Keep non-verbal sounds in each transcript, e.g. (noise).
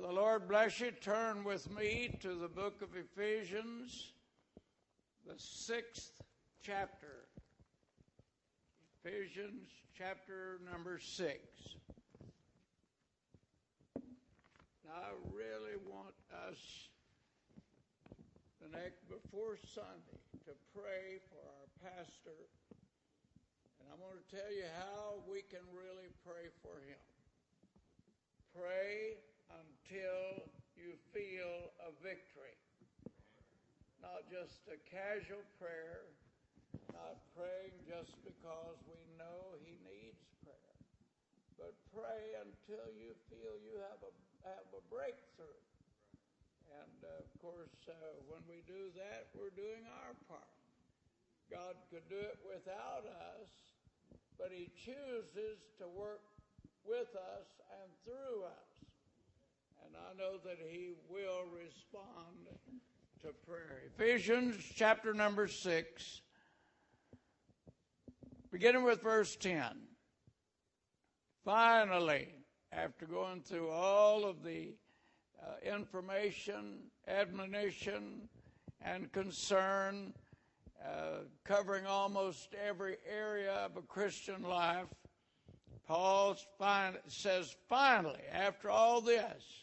The Lord bless you. Turn with me to the book of Ephesians, the sixth chapter. Ephesians chapter number six. Now, I really want us the next before Sunday to pray for our pastor, and I'm going to tell you how we can really pray for him. Pray until you feel a victory. Not just a casual prayer, not praying just because we know he needs prayer, but pray until you feel you have a, have a breakthrough. And uh, of course, uh, when we do that, we're doing our part. God could do it without us, but he chooses to work with us and through us. And I know that He will respond to prayer. Ephesians chapter number 6, beginning with verse 10. Finally, after going through all of the uh, information, admonition, and concern, uh, covering almost every area of a Christian life, Paul says, finally, after all this,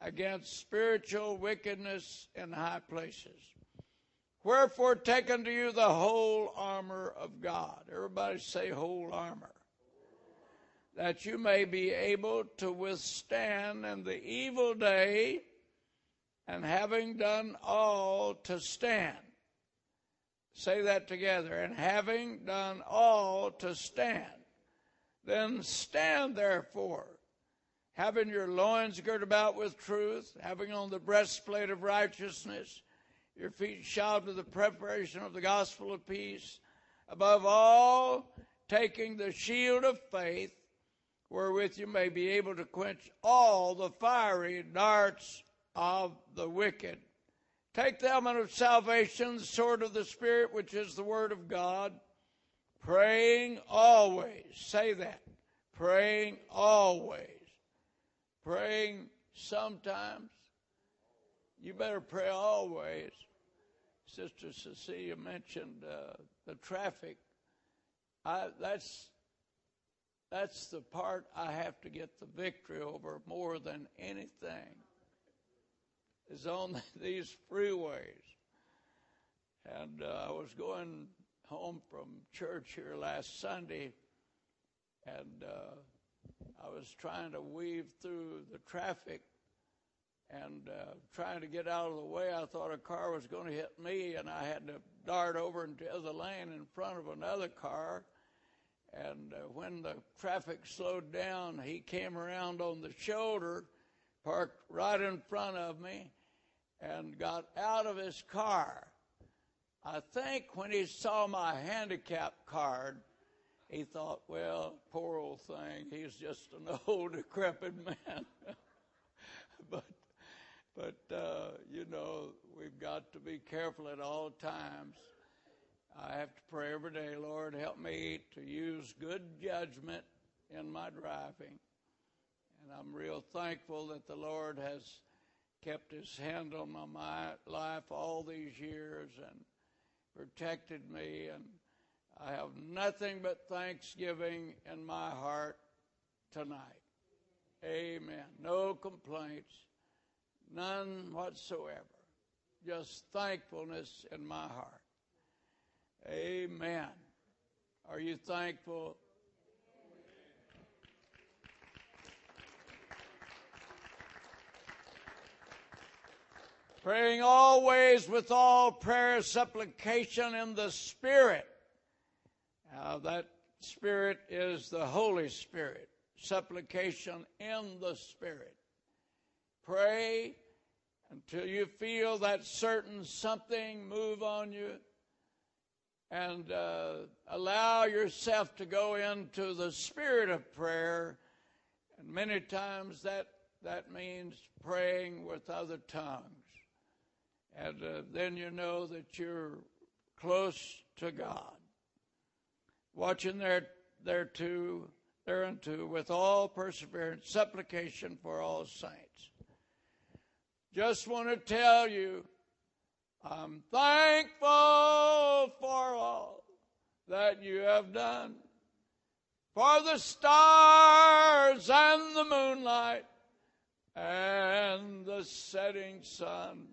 against spiritual wickedness in high places. Wherefore, take unto you the whole armor of God. Everybody say, whole armor. That you may be able to withstand in the evil day, and having done all, to stand. Say that together. And having done all, to stand. Then stand therefore, having your loins girt about with truth, having on the breastplate of righteousness, your feet shod with the preparation of the gospel of peace, above all, taking the shield of faith, wherewith you may be able to quench all the fiery darts of the wicked. Take the helmet of salvation, the sword of the Spirit, which is the word of God Praying always. Say that. Praying always. Praying sometimes. You better pray always. Sister Cecilia mentioned uh, the traffic. I, that's that's the part I have to get the victory over more than anything. Is on (laughs) these freeways, and uh, I was going home from church here last Sunday, and uh, I was trying to weave through the traffic and uh, trying to get out of the way. I thought a car was going to hit me, and I had to dart over into the other lane in front of another car. And uh, when the traffic slowed down, he came around on the shoulder, parked right in front of me, and got out of his car I think when he saw my handicap card, he thought, well, poor old thing, he's just an (laughs) old, decrepit man. (laughs) but, but uh, you know, we've got to be careful at all times. I have to pray every day, Lord, help me to use good judgment in my driving. And I'm real thankful that the Lord has kept his hand on my life all these years and protected me, and I have nothing but thanksgiving in my heart tonight. Amen. No complaints, none whatsoever. Just thankfulness in my heart. Amen. Are you thankful praying always with all prayer, supplication in the Spirit. That Spirit is the Holy Spirit. Supplication in the Spirit. Pray until you feel that certain something move on you and uh, allow yourself to go into the spirit of prayer. And many times that, that means praying with other tongues. And uh, then you know that you're close to God. Watching there, there too, thereunto with all perseverance, supplication for all saints. Just want to tell you I'm thankful for all that you have done, for the stars and the moonlight and the setting sun.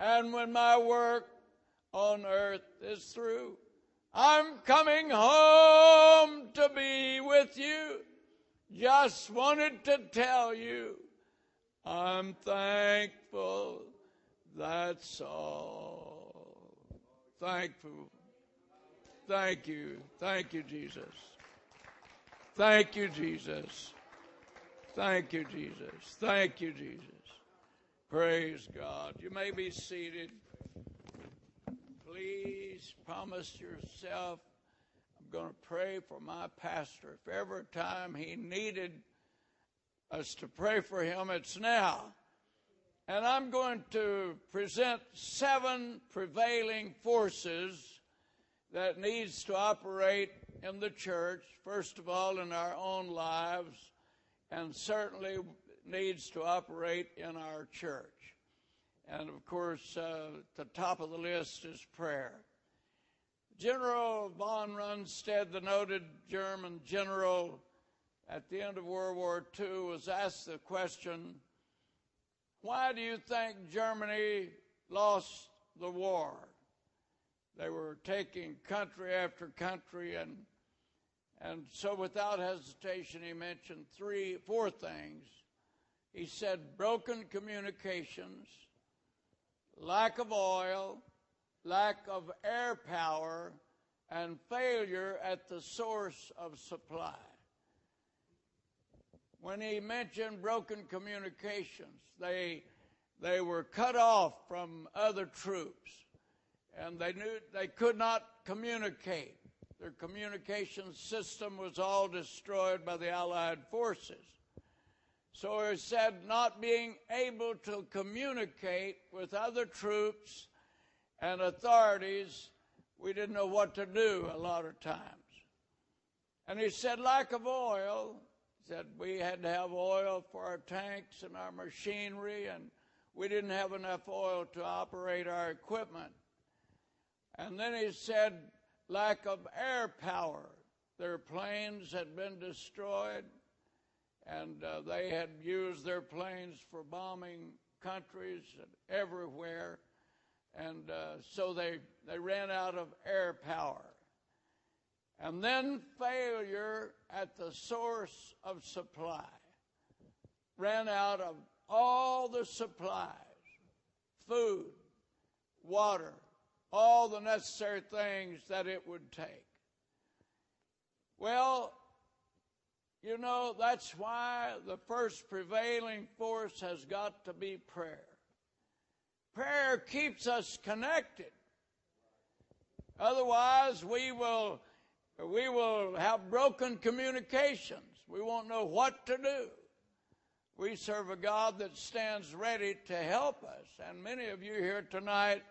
And when my work on earth is through, I'm coming home to be with you. Just wanted to tell you, I'm thankful that's all. Thankful. Thank you. Thank you, Jesus. Thank you, Jesus. Thank you, Jesus. Thank you, Jesus. Praise God. You may be seated. Please promise yourself I'm going to pray for my pastor. If ever time he needed us to pray for him, it's now. And I'm going to present seven prevailing forces that needs to operate in the church, first of all in our own lives, and certainly needs to operate in our church. And of course, uh, the top of the list is prayer. General von Rundstedt, the noted German general at the end of World War II, was asked the question why do you think Germany lost the war? They were taking country after country, and and so without hesitation, he mentioned three, four things. He said broken communications, lack of oil, lack of air power, and failure at the source of supply when he mentioned broken communications. They, they were cut off from other troops, and they knew they could not communicate. Their communication system was all destroyed by the Allied forces. So he said, not being able to communicate with other troops and authorities, we didn't know what to do a lot of times. And he said, lack of oil He said we had to have oil for our tanks and our machinery, and we didn't have enough oil to operate our equipment. And then he said, lack of air power. Their planes had been destroyed, and uh, they had used their planes for bombing countries everywhere, and uh, so they, they ran out of air power and then failure at the source of supply. Ran out of all the supplies food, water, all the necessary things that it would take. Well, you know, that's why the first prevailing force has got to be prayer. Prayer keeps us connected. Otherwise, we will we will have broken communications. We won't know what to do. We serve a God that stands ready to help us. And many of you here tonight,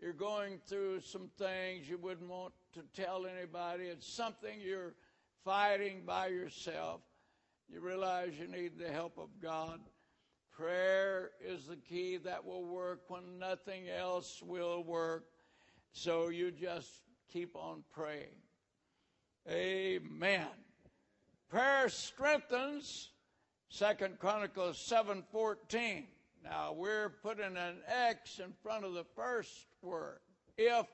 you're going through some things you wouldn't want to tell anybody. It's something you're fighting by yourself. You realize you need the help of God. Prayer is the key that will work when nothing else will work. So you just keep on praying. Amen. Prayer strengthens. Second Chronicles 7:14. Now we're putting an X in front of the first word. If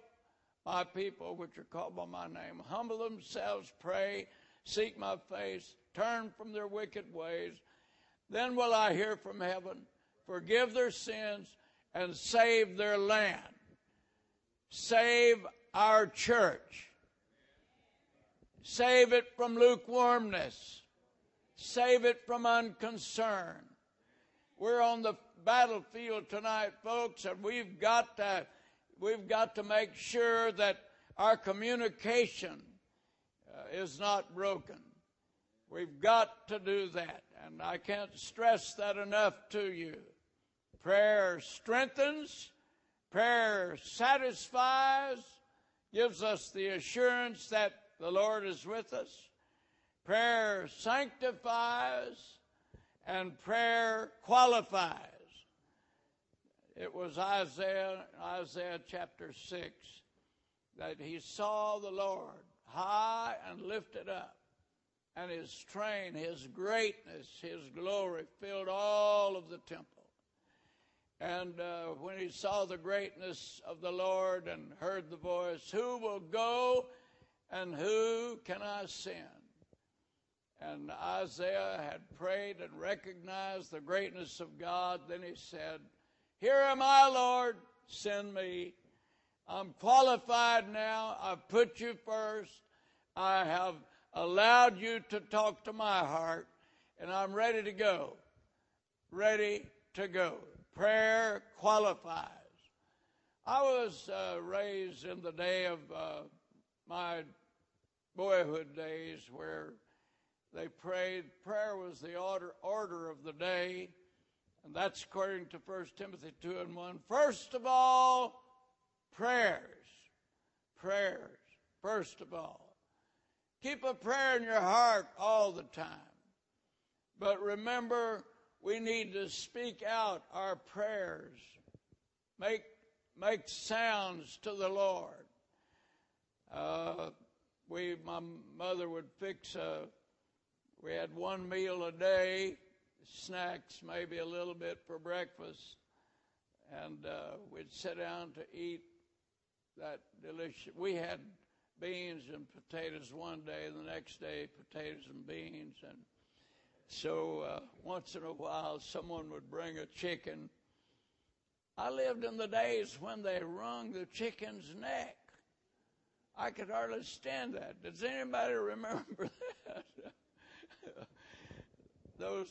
my people, which are called by my name, humble themselves, pray, seek my face, turn from their wicked ways, then will I hear from heaven, forgive their sins, and save their land. Save our church. Save it from lukewarmness. Save it from unconcern. We're on the battlefield tonight, folks, and we've got to, we've got to make sure that our communication is not broken. We've got to do that, and I can't stress that enough to you. Prayer strengthens, prayer satisfies, gives us the assurance that the Lord is with us. Prayer sanctifies, and prayer qualifies. It was Isaiah, Isaiah chapter 6, that he saw the Lord high and lifted up, and his train, his greatness, his glory filled all of the temple. And uh, when he saw the greatness of the Lord and heard the voice, Who will go and who can I send? And Isaiah had prayed and recognized the greatness of God. Then he said, Here am I, Lord, send me. I'm qualified now. I've put you first. I have allowed you to talk to my heart, and I'm ready to go. Ready to go. Prayer qualifies. I was uh, raised in the day of uh, my boyhood days where they prayed. Prayer was the order, order of the day, and that's according to 1 Timothy 2 and 1. First of all, prayers. Prayers, first of all. Keep a prayer in your heart all the time. But remember, we need to speak out our prayers, make, make sounds to the Lord. Uh, we, my mother would fix a, we had one meal a day, snacks, maybe a little bit for breakfast, and uh, we'd sit down to eat that delicious. We had beans and potatoes one day, the next day potatoes and beans, and so uh, once in a while, someone would bring a chicken. I lived in the days when they wrung the chicken's neck. I could hardly stand that. Does anybody (laughs) remember that? (laughs) Those,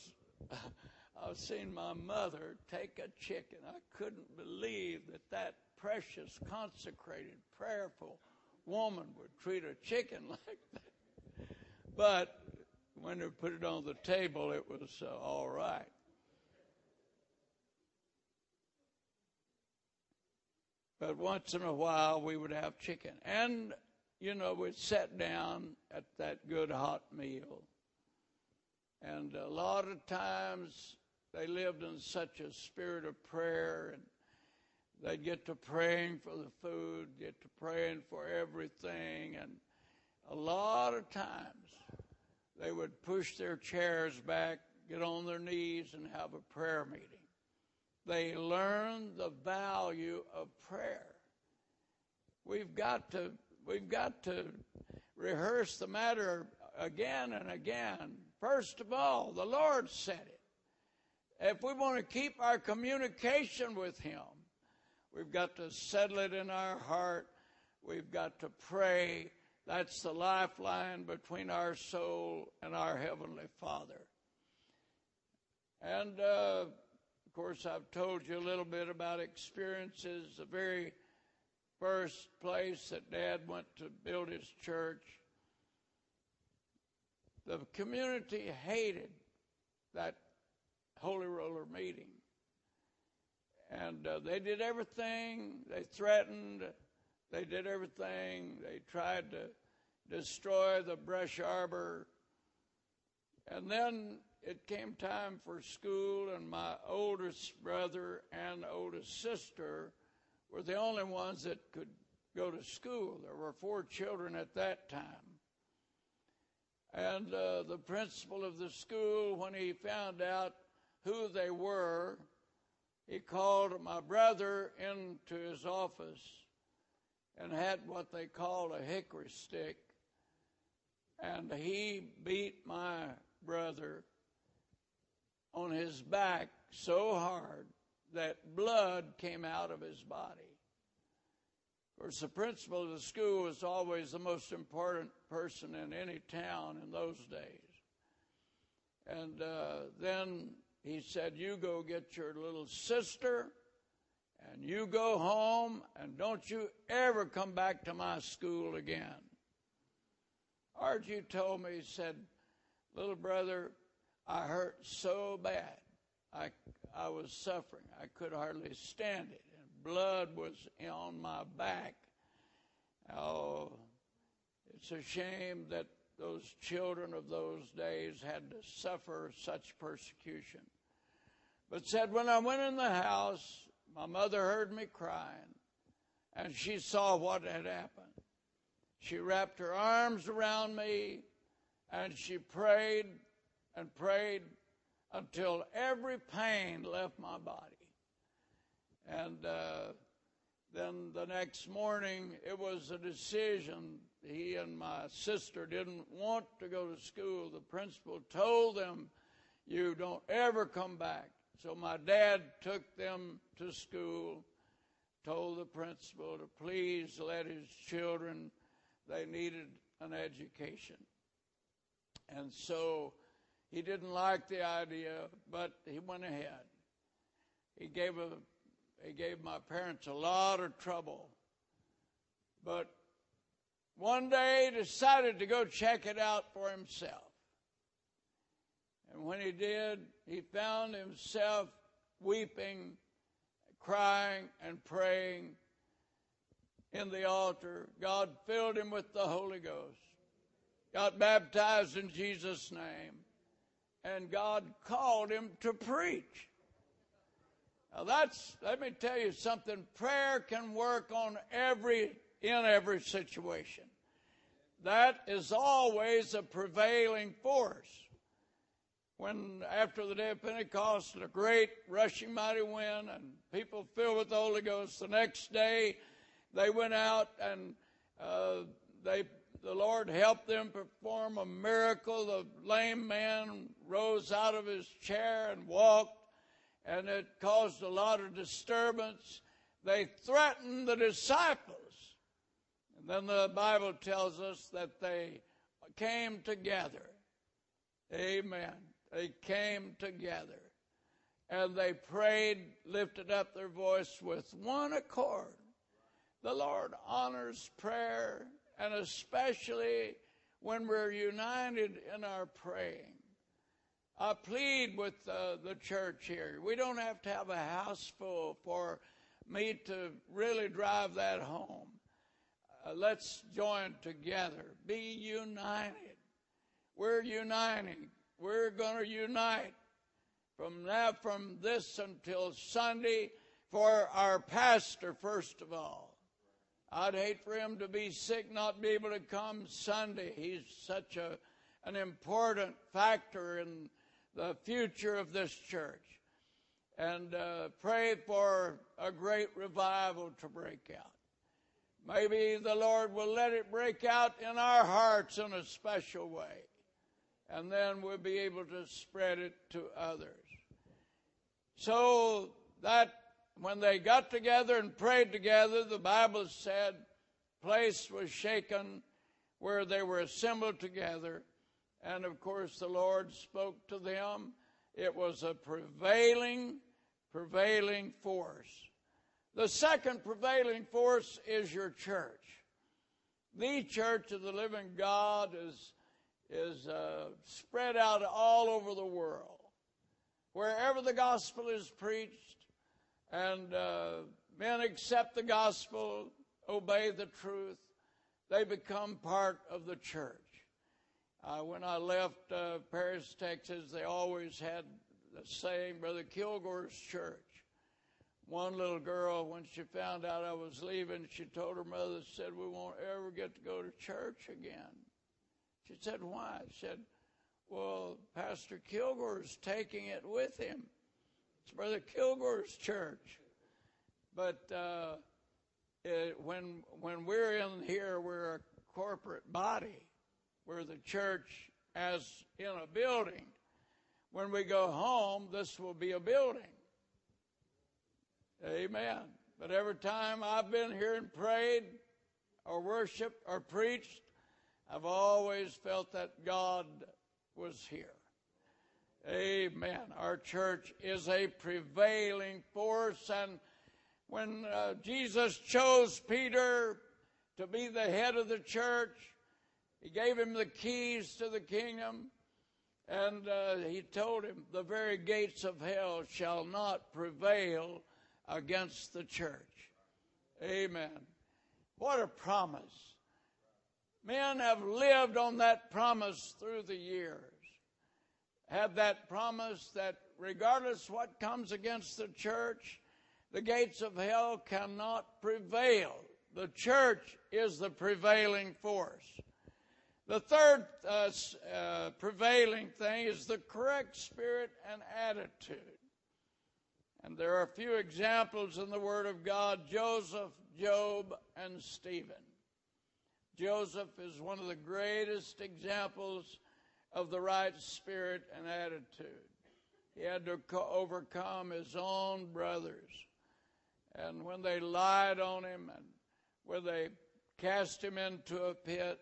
(laughs) I've seen my mother take a chicken. I couldn't believe that that precious, consecrated, prayerful woman would treat a chicken (laughs) like that. But when they put it on the table, it was uh, all right. But once in a while, we would have chicken. And, you know, we'd sit down at that good hot meal. And a lot of times, they lived in such a spirit of prayer and they'd get to praying for the food, get to praying for everything. And a lot of times, they would push their chairs back, get on their knees, and have a prayer meeting. They learned the value of prayer. We've got to we've got to rehearse the matter again and again. First of all, the Lord said it. If we want to keep our communication with Him, we've got to settle it in our heart. We've got to pray that's the lifeline between our soul and our Heavenly Father. And uh, of course, I've told you a little bit about experiences. The very first place that Dad went to build his church, the community hated that Holy Roller meeting. And uh, they did everything, they threatened, they did everything. They tried to destroy the brush arbor. And then it came time for school, and my oldest brother and oldest sister were the only ones that could go to school. There were four children at that time. And uh, the principal of the school, when he found out who they were, he called my brother into his office and had what they called a hickory stick. And he beat my brother on his back so hard that blood came out of his body. Of course, the principal of the school was always the most important person in any town in those days. And uh, then he said, You go get your little sister and you go home and don't you ever come back to my school again. Archie told me, he said, Little brother, I hurt so bad. I, I was suffering. I could hardly stand it. And blood was on my back. Oh, it's a shame that those children of those days had to suffer such persecution. But said, when I went in the house, my mother heard me crying, and she saw what had happened. She wrapped her arms around me, and she prayed and prayed until every pain left my body. And uh, then the next morning, it was a decision. He and my sister didn't want to go to school. The principal told them, You don't ever come back. So my dad took them to school, told the principal to please let his children, they needed an education. And so he didn't like the idea, but he went ahead. He gave a he gave my parents a lot of trouble. But one day he decided to go check it out for himself. And when he did, he found himself weeping, crying, and praying in the altar. God filled him with the Holy Ghost, got baptized in Jesus' name, and God called him to preach. Now that's let me tell you something. Prayer can work on every in every situation. That is always a prevailing force when after the day of Pentecost, a great rushing mighty wind and people filled with the Holy Ghost. The next day, they went out and uh, they the Lord helped them perform a miracle. The lame man rose out of his chair and walked, and it caused a lot of disturbance. They threatened the disciples. And then the Bible tells us that they came together. Amen they came together and they prayed, lifted up their voice with one accord. The Lord honors prayer, and especially when we're united in our praying. I plead with uh, the church here. We don't have to have a house full for me to really drive that home. Uh, let's join together. Be united. We're uniting we're going to unite from now, from this until Sunday for our pastor, first of all. I'd hate for him to be sick, not be able to come Sunday. He's such a, an important factor in the future of this church. And uh, pray for a great revival to break out. Maybe the Lord will let it break out in our hearts in a special way and then we'll be able to spread it to others. So that when they got together and prayed together, the Bible said place was shaken where they were assembled together. And of course, the Lord spoke to them. It was a prevailing, prevailing force. The second prevailing force is your church. The church of the living God is is uh, spread out all over the world. Wherever the gospel is preached and uh, men accept the gospel, obey the truth, they become part of the church. Uh, when I left uh, Paris, Texas, they always had the saying, Brother Kilgore's church. One little girl, when she found out I was leaving, she told her mother, said, We won't ever get to go to church again. She said, Why? I said, Well, Pastor Kilgore's taking it with him. It's Brother Kilgore's church. But uh, it, when, when we're in here, we're a corporate body. We're the church as in a building. When we go home, this will be a building. Amen. But every time I've been here and prayed or worshiped or preached, I've always felt that God was here. Amen. Our church is a prevailing force. And when uh, Jesus chose Peter to be the head of the church, he gave him the keys to the kingdom. And uh, he told him, The very gates of hell shall not prevail against the church. Amen. What a promise. Men have lived on that promise through the years. Have that promise that regardless what comes against the church, the gates of hell cannot prevail. The church is the prevailing force. The third uh, uh, prevailing thing is the correct spirit and attitude. And there are a few examples in the Word of God Joseph, Job, and Stephen. Joseph is one of the greatest examples of the right spirit and attitude. He had to overcome his own brothers. And when they lied on him and when they cast him into a pit,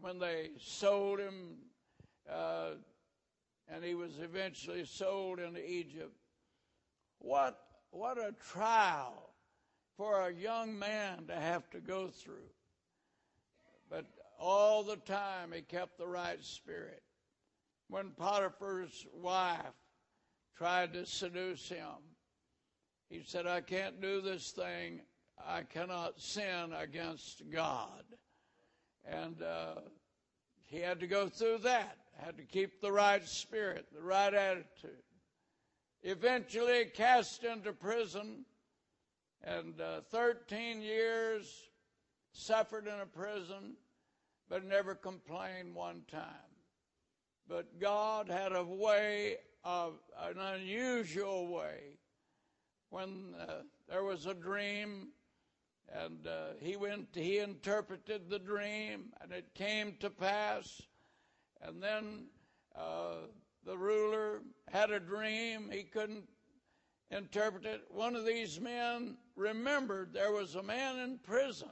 when they sold him, uh, and he was eventually sold into Egypt. What, what a trial for a young man to have to go through. All the time he kept the right spirit. When Potiphar's wife tried to seduce him, he said, I can't do this thing. I cannot sin against God. And uh, he had to go through that, had to keep the right spirit, the right attitude. Eventually cast into prison, and uh, 13 years suffered in a prison, but never complained one time. But God had a way of an unusual way when uh, there was a dream and uh, he went, he interpreted the dream, and it came to pass. And then uh, the ruler had a dream. He couldn't interpret it. One of these men remembered there was a man in prison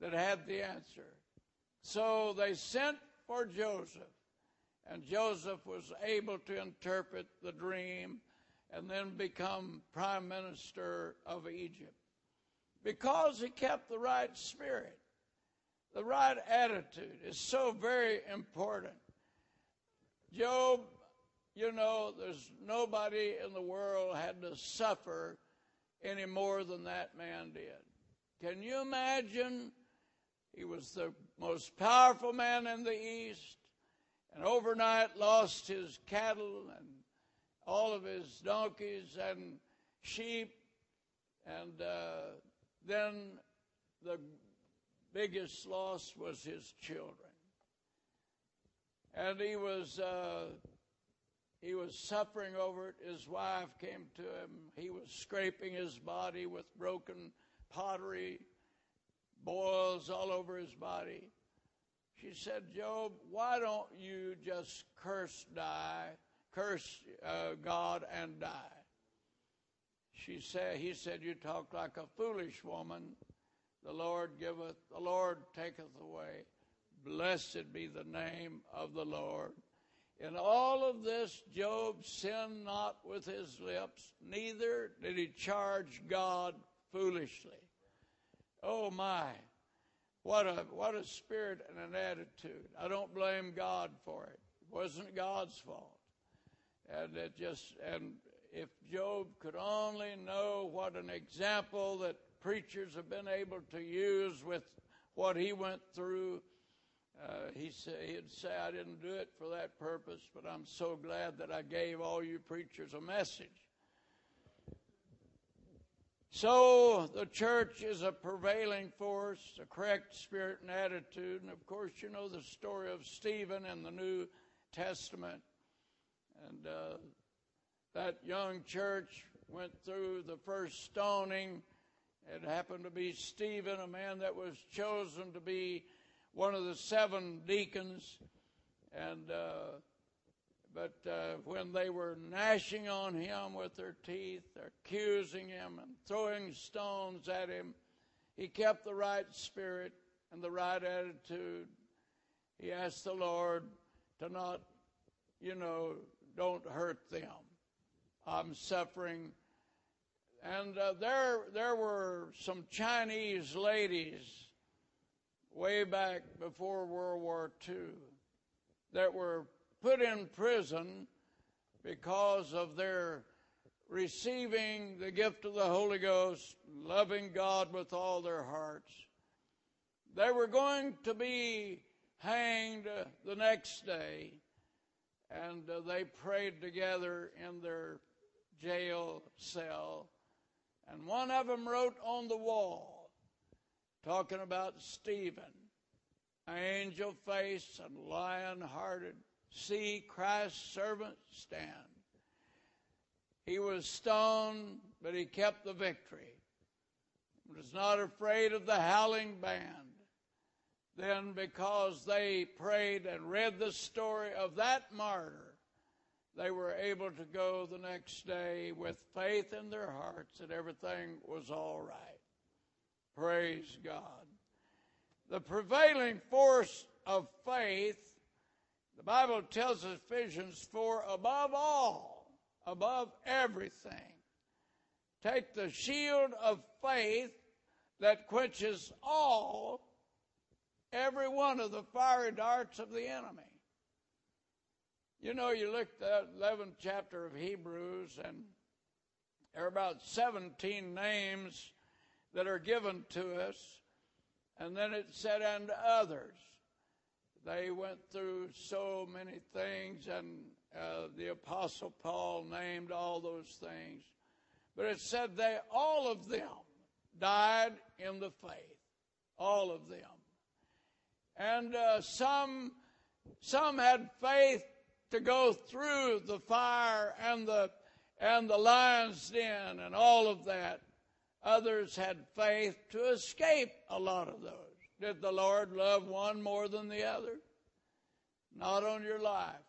that had the answer. So they sent for Joseph, and Joseph was able to interpret the dream and then become prime minister of Egypt because he kept the right spirit. The right attitude is so very important. Job, you know, there's nobody in the world had to suffer any more than that man did. Can you imagine? He was the most powerful man in the East, and overnight lost his cattle and all of his donkeys and sheep, and uh, then the biggest loss was his children. And he was uh, he was suffering over it. His wife came to him. He was scraping his body with broken pottery, boils all over his body. She said, Job, why don't you just curse die, curse uh, God and die? she said, he said, You talk like a foolish woman. The Lord giveth, the Lord taketh away. Blessed be the name of the Lord. In all of this, Job sinned not with his lips, neither did he charge God foolishly. Oh my, what a what a spirit and an attitude. I don't blame God for it. It wasn't God's fault. And it just and if Job could only know what an example that preachers have been able to use with what he went through, uh, he say, he'd say, I didn't do it for that purpose, but I'm so glad that I gave all you preachers a message. So the church is a prevailing force, a correct spirit and attitude. And of course, you know the story of Stephen in the New Testament. And uh, that young church went through the first stoning. It happened to be Stephen, a man that was chosen to be one of the seven deacons. And, uh, but uh, when they were gnashing on him with their teeth, accusing him and throwing stones at him, he kept the right spirit and the right attitude. He asked the Lord to not, you know, don't hurt them. I'm suffering. And uh, there, there were some Chinese ladies way back before World War II that were put in prison because of their receiving the gift of the Holy Ghost, loving God with all their hearts. They were going to be hanged uh, the next day, and uh, they prayed together in their jail cell. And one of them wrote on the wall, talking about Stephen, angel face and lion hearted, see Christ's servant stand. He was stoned, but he kept the victory. He was not afraid of the howling band. Then, because they prayed and read the story of that martyr, they were able to go the next day with faith in their hearts that everything was all right. Praise God. The prevailing force of faith, the Bible tells us Ephesians 4 above all above everything. Take the shield of faith that quenches all, every one of the fiery darts of the enemy. You know, you look at the 11th chapter of Hebrews, and there are about 17 names that are given to us. And then it said, and others. They went through so many things, and uh, the Apostle Paul named all those things. But it said they, all of them, died in the faith. All of them. And uh, some, some had faith to go through the fire and the, and the lion's den and all of that. Others had faith to escape a lot of those. Did the Lord love one more than the other? Not on your life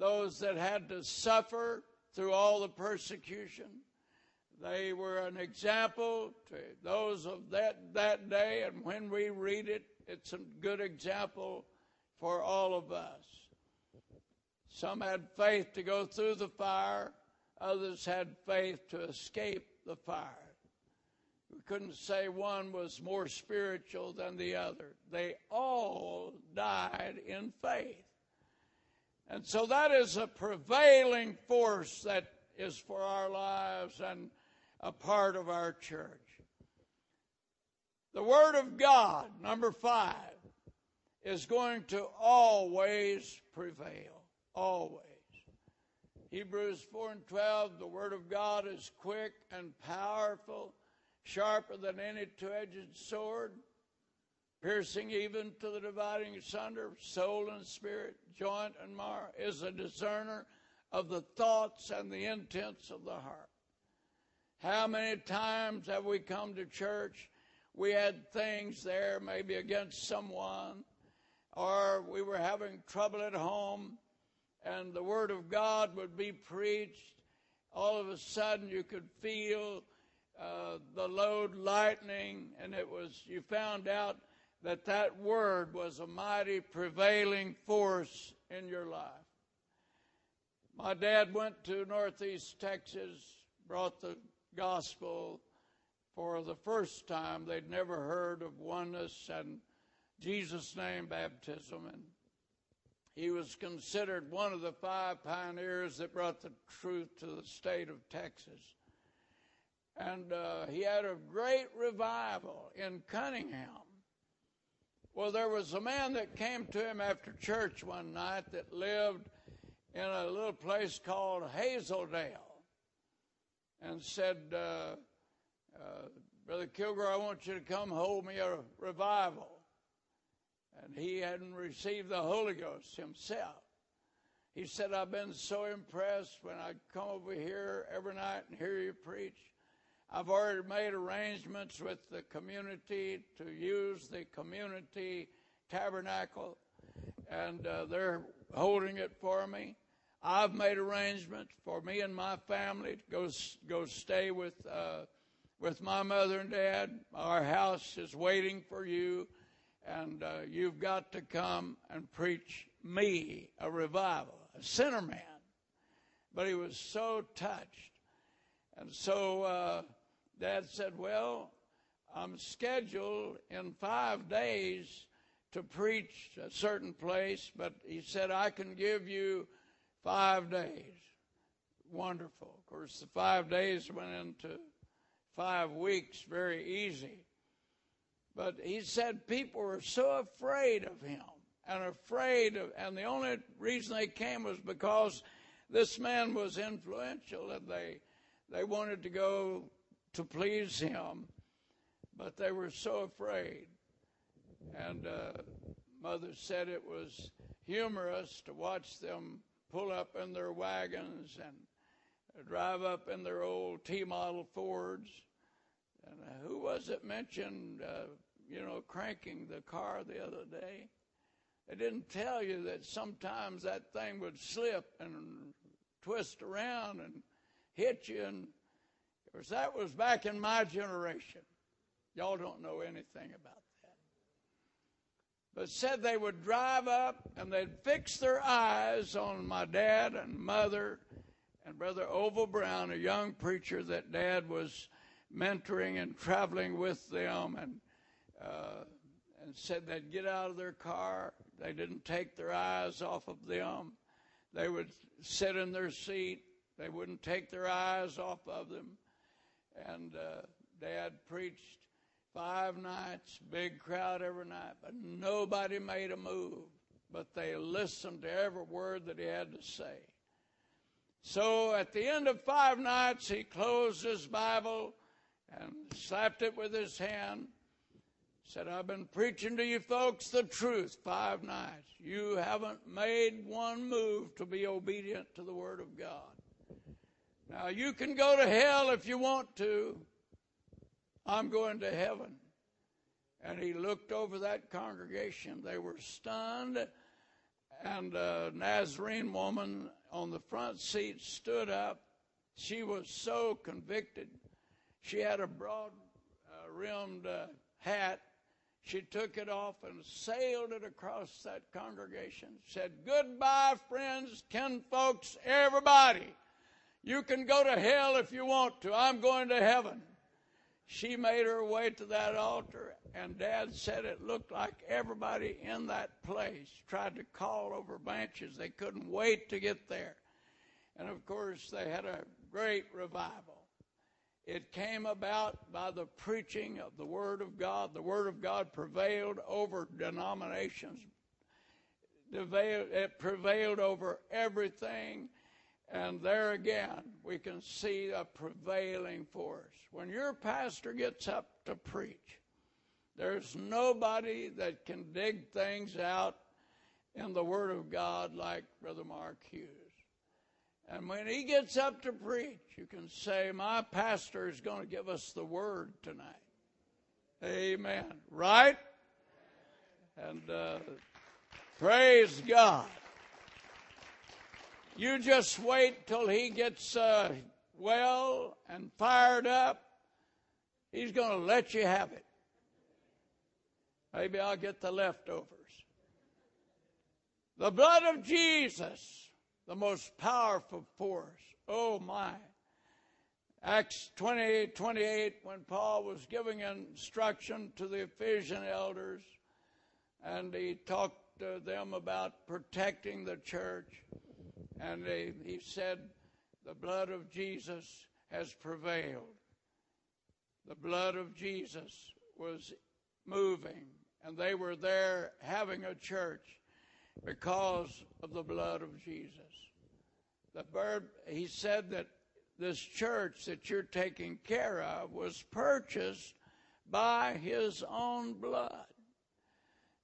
those that had to suffer through all the persecution. They were an example to those of that, that day, and when we read it, it's a good example for all of us. Some had faith to go through the fire, others had faith to escape the fire. Couldn't say one was more spiritual than the other. They all died in faith. And so that is a prevailing force that is for our lives and a part of our church. The Word of God, number five, is going to always prevail. Always. Hebrews 4 and 12, the Word of God is quick and powerful, sharper than any two edged sword piercing even to the dividing asunder soul and spirit, joint and marrow, is a discerner of the thoughts and the intents of the heart. How many times have we come to church? We had things there, maybe against someone, or we were having trouble at home, and the Word of God would be preached. All of a sudden, you could feel uh, the load lightning, and it was, you found out that that word was a mighty prevailing force in your life. My dad went to Northeast Texas, brought the gospel for the first time. They'd never heard of oneness and Jesus' name baptism. And he was considered one of the five pioneers that brought the truth to the state of Texas. And uh, he had a great revival in Cunningham. Well, there was a man that came to him after church one night that lived in a little place called Hazeldale and said, uh, uh, Brother Kilgore, I want you to come hold me a revival. And he hadn't received the Holy Ghost himself. He said, I've been so impressed when I come over here every night and hear you preach. I've already made arrangements with the community to use the community tabernacle, and uh, they're holding it for me. I've made arrangements for me and my family to go go stay with uh, with my mother and dad. Our house is waiting for you, and uh, you've got to come and preach me a revival, a sinner man. but he was so touched. And so uh, Dad said, Well, I'm scheduled in five days to preach a certain place, but he said, I can give you five days. Wonderful. Of course, the five days went into five weeks very easy. But he said people were so afraid of him and afraid of, and the only reason they came was because this man was influential and they, they wanted to go to please him, but they were so afraid. And uh, Mother said it was humorous to watch them pull up in their wagons and drive up in their old T model Fords. And uh, who was it mentioned, uh, you know, cranking the car the other day? They didn't tell you that sometimes that thing would slip and twist around and hit you. And of course, that was back in my generation. Y'all don't know anything about that. But said they would drive up and they'd fix their eyes on my dad and mother and Brother Oval Brown, a young preacher that dad was mentoring and traveling with them, and uh, and said they'd get out of their car. They didn't take their eyes off of them. They would sit in their seat. They wouldn't take their eyes off of them. And uh, Dad preached five nights, big crowd every night, but nobody made a move. But they listened to every word that he had to say. So at the end of five nights, he closed his Bible and slapped it with his hand. Said, I've been preaching to you folks the truth five nights. You haven't made one move to be obedient to the Word of God. Now, you can go to hell if you want to. I'm going to heaven. And he looked over that congregation. They were stunned. And a Nazarene woman on the front seat stood up. She was so convicted. She had a broad uh, rimmed uh, hat. She took it off and sailed it across that congregation. Said, Goodbye, friends, kin folks, everybody. You can go to hell if you want to. I'm going to heaven. She made her way to that altar, and Dad said it looked like everybody in that place tried to call over branches. They couldn't wait to get there. And of course, they had a great revival. It came about by the preaching of the Word of God. The Word of God prevailed over denominations, it prevailed over everything. And there again, we can see a prevailing force. When your pastor gets up to preach, there's nobody that can dig things out in the Word of God like Brother Mark Hughes. And when he gets up to preach, you can say, My pastor is going to give us the Word tonight. Amen. Right? And uh, praise God. You just wait till he gets uh, well and fired up. He's going to let you have it. Maybe I'll get the leftovers. The blood of Jesus, the most powerful force. Oh my. Acts 28 28, when Paul was giving instruction to the Ephesian elders, and he talked to them about protecting the church. And he, said, The blood of Jesus has prevailed. The blood of Jesus was moving, and they were there having a church because of the blood of Jesus. The bird, he said that this church that you're taking care of was purchased by his own blood.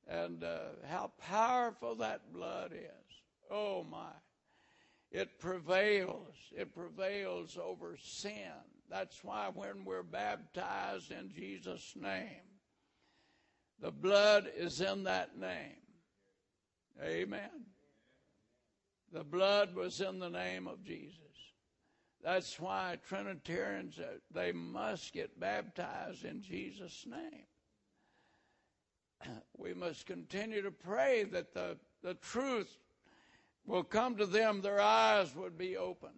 And uh, how powerful that blood is. Oh, my. It prevails. It prevails over sin. That's why when we're baptized in Jesus' name, the blood is in that name. Amen. The blood was in the name of Jesus. That's why Trinitarians, uh, they must get baptized in Jesus' name. (clears throat) We must continue to pray that the, the truth will come to them, their eyes would be open.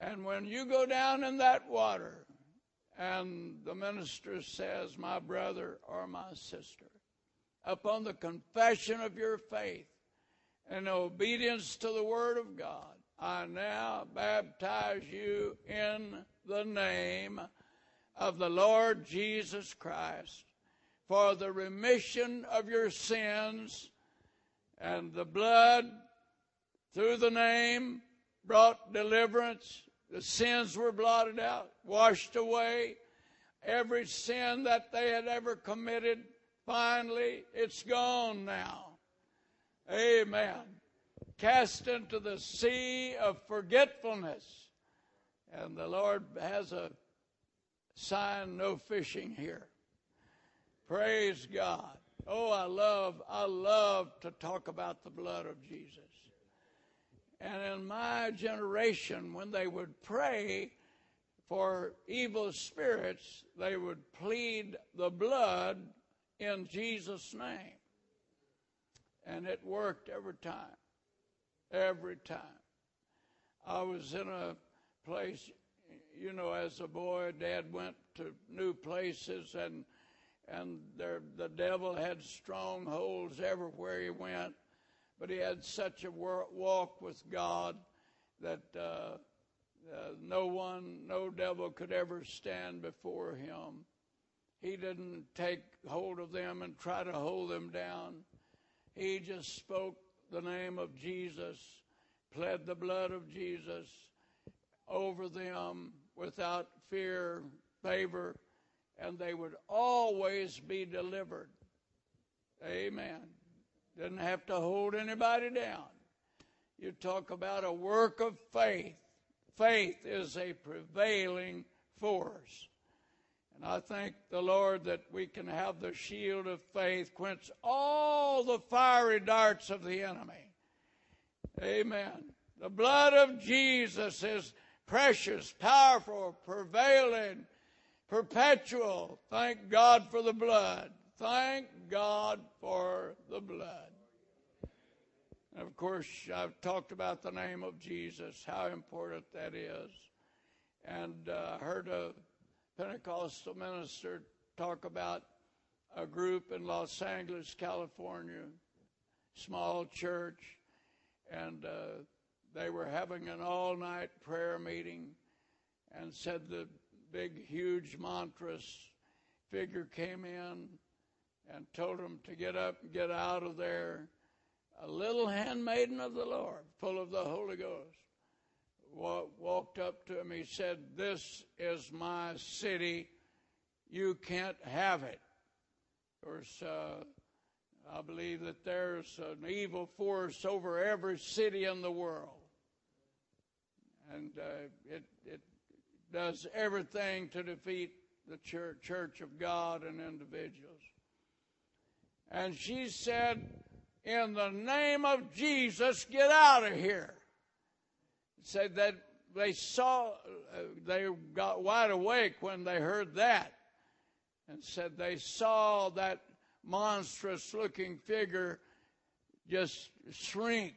And when you go down in that water, and the minister says, My brother or my sister, upon the confession of your faith and obedience to the Word of God, I now baptize you in the name of the Lord Jesus Christ for the remission of your sins, and the blood through the name brought deliverance. The sins were blotted out, washed away. Every sin that they had ever committed, finally, it's gone now. Amen. Cast into the sea of forgetfulness. And the Lord has a sign no fishing here. Praise God. Oh, I love, I love to talk about the blood of Jesus. And in my generation, when they would pray for evil spirits, they would plead the blood in Jesus' name. And it worked every time. Every time. I was in a place, you know, as a boy, Dad went to new places and and there, the devil had strongholds everywhere he went, but he had such a walk with God that uh, uh, no one, no devil could ever stand before him. He didn't take hold of them and try to hold them down. He just spoke the name of Jesus, pled the blood of Jesus over them without fear, favor, and they would always be delivered. Amen. Didn't have to hold anybody down. You talk about a work of faith. Faith is a prevailing force. And I thank the Lord that we can have the shield of faith quench all the fiery darts of the enemy. Amen. The blood of Jesus is precious, powerful, prevailing, perpetual. Thank God for the blood. Thank God for the blood. And of course, I've talked about the name of Jesus, how important that is. And uh, heard a Pentecostal minister talk about a group in Los Angeles, California, small church, and uh, they were having an all night prayer meeting and said the big, huge monstrous figure came in and told him to get up and get out of there. A little handmaiden of the Lord, full of the Holy Ghost, walked up to him. He said, This is my city. You can't have it. Of course, uh, I believe that there's an evil force over every city in the world. And uh, it, it does everything to defeat the church, church of God and individuals. And she said, In the name of Jesus, get out of here. Said that they saw, uh, they got wide awake when they heard that and said they saw that monstrous looking figure just shrink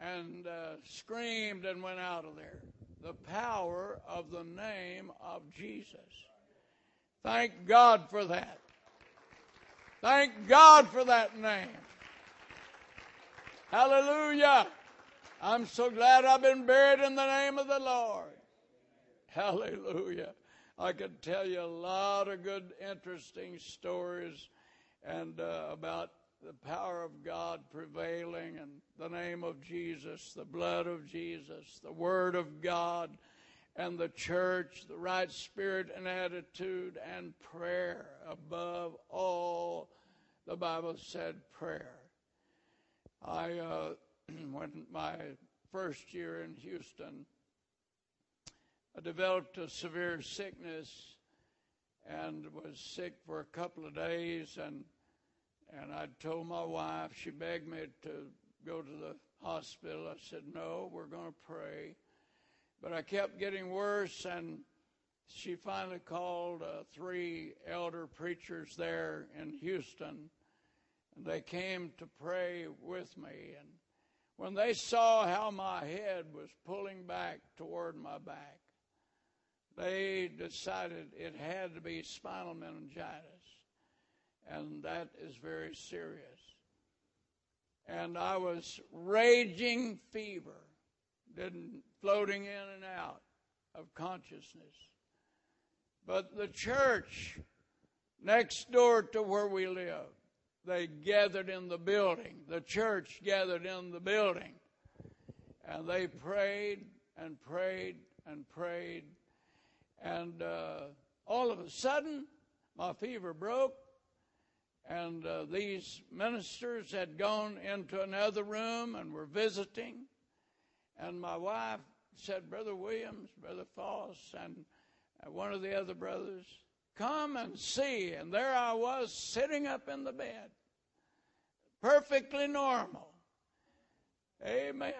and uh, screamed and went out of there the power of the name of Jesus. Thank God for that. Thank God for that name. Hallelujah. I'm so glad I've been buried in the name of the Lord. Hallelujah. I could tell you a lot of good, interesting stories and uh, about the power of God prevailing and the name of Jesus, the blood of Jesus, the Word of God, and the church, the right spirit and attitude, and prayer. Above all, the Bible said prayer. I, uh, (clears throat) when my first year in Houston, I developed a severe sickness and was sick for a couple of days and and I told my wife, she begged me to go to the hospital. I said, no, we're going to pray. But I kept getting worse, and she finally called uh, three elder preachers there in Houston, and they came to pray with me. And when they saw how my head was pulling back toward my back, they decided it had to be spinal meningitis, and that is very serious. And I was raging fever, didn't floating in and out of consciousness. But the church next door to where we live, they gathered in the building. The church gathered in the building. And they prayed and prayed and prayed. And uh, all of a sudden, my fever broke. And uh, these ministers had gone into another room and were visiting. And my wife said, Brother Williams, Brother Foss, and uh, one of the other brothers, come and see. And there I was sitting up in the bed, perfectly normal. Amen.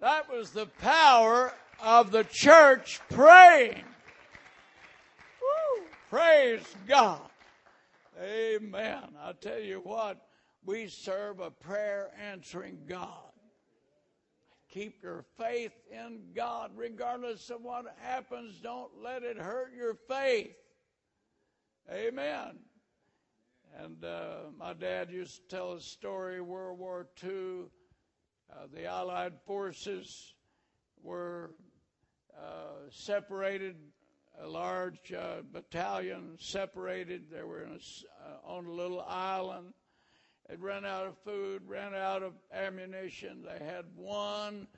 That was the power of the church praying. Woo, praise God. Amen. I tell you what, we serve a prayer answering God. Keep your faith in God regardless of what happens. Don't let it hurt your faith. Amen. And uh, my dad used to tell a story World War II, uh, the Allied forces were uh, separated, a large uh, battalion separated. They were a, uh, on a little island They'd out of food, ran out of ammunition. They had one,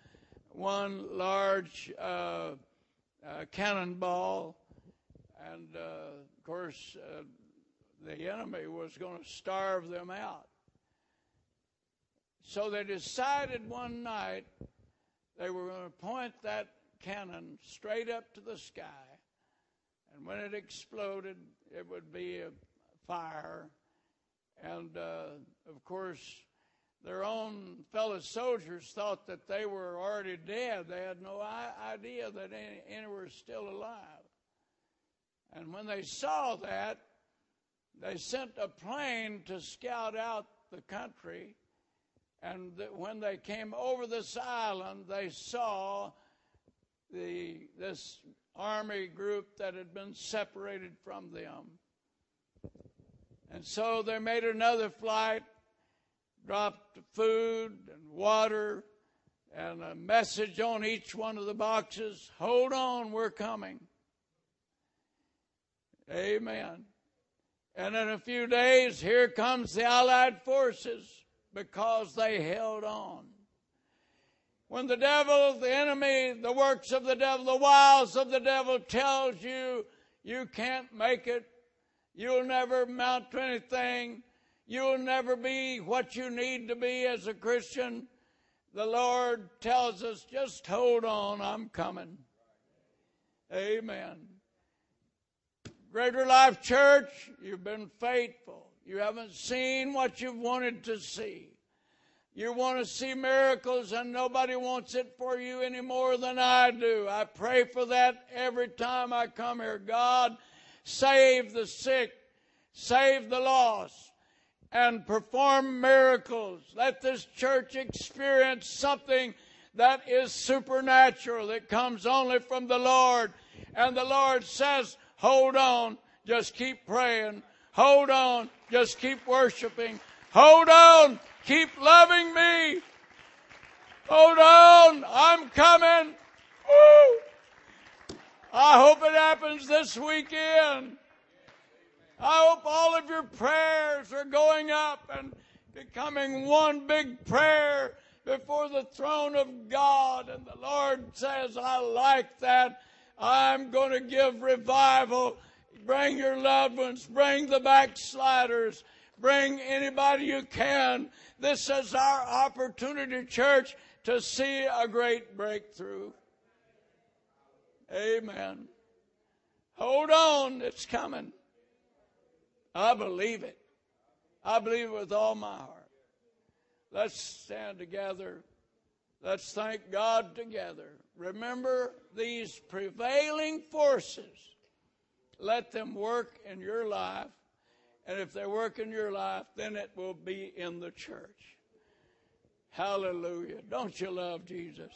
one large uh, uh, cannonball, and uh, of course, uh, the enemy was going to starve them out. So they decided one night they were going to point that cannon straight up to the sky, and when it exploded, it would be a fire and uh, of course, their own fellow soldiers thought that they were already dead. They had no idea that any, any were still alive. And when they saw that, they sent a plane to scout out the country. And when they came over this island, they saw the this army group that had been separated from them. And so they made another flight, dropped food and water and a message on each one of the boxes Hold on, we're coming. Amen. And in a few days, here comes the Allied forces because they held on. When the devil, the enemy, the works of the devil, the wiles of the devil tells you you can't make it, You'll never amount to anything. You'll never be what you need to be as a Christian. The Lord tells us, just hold on, I'm coming. Amen. Greater Life Church, you've been faithful. You haven't seen what you've wanted to see. You want to see miracles, and nobody wants it for you any more than I do. I pray for that every time I come here. God, save the sick, save the lost, and perform miracles. Let this church experience something that is supernatural, that comes only from the Lord. And the Lord says, hold on, just keep praying. Hold on, just keep worshiping. Hold on, keep loving me. Hold on, I'm coming. Woo! I hope it happens this weekend. I hope all of your prayers are going up and becoming one big prayer before the throne of God. And the Lord says, I like that. I'm going to give revival. Bring your loved ones, bring the backsliders, bring anybody you can. This is our opportunity, church, to see a great breakthrough. Amen. Hold on, it's coming. I believe it. I believe it with all my heart. Let's stand together. Let's thank God together. Remember these prevailing forces. Let them work in your life. And if they work in your life, then it will be in the church. Hallelujah. Don't you love Jesus?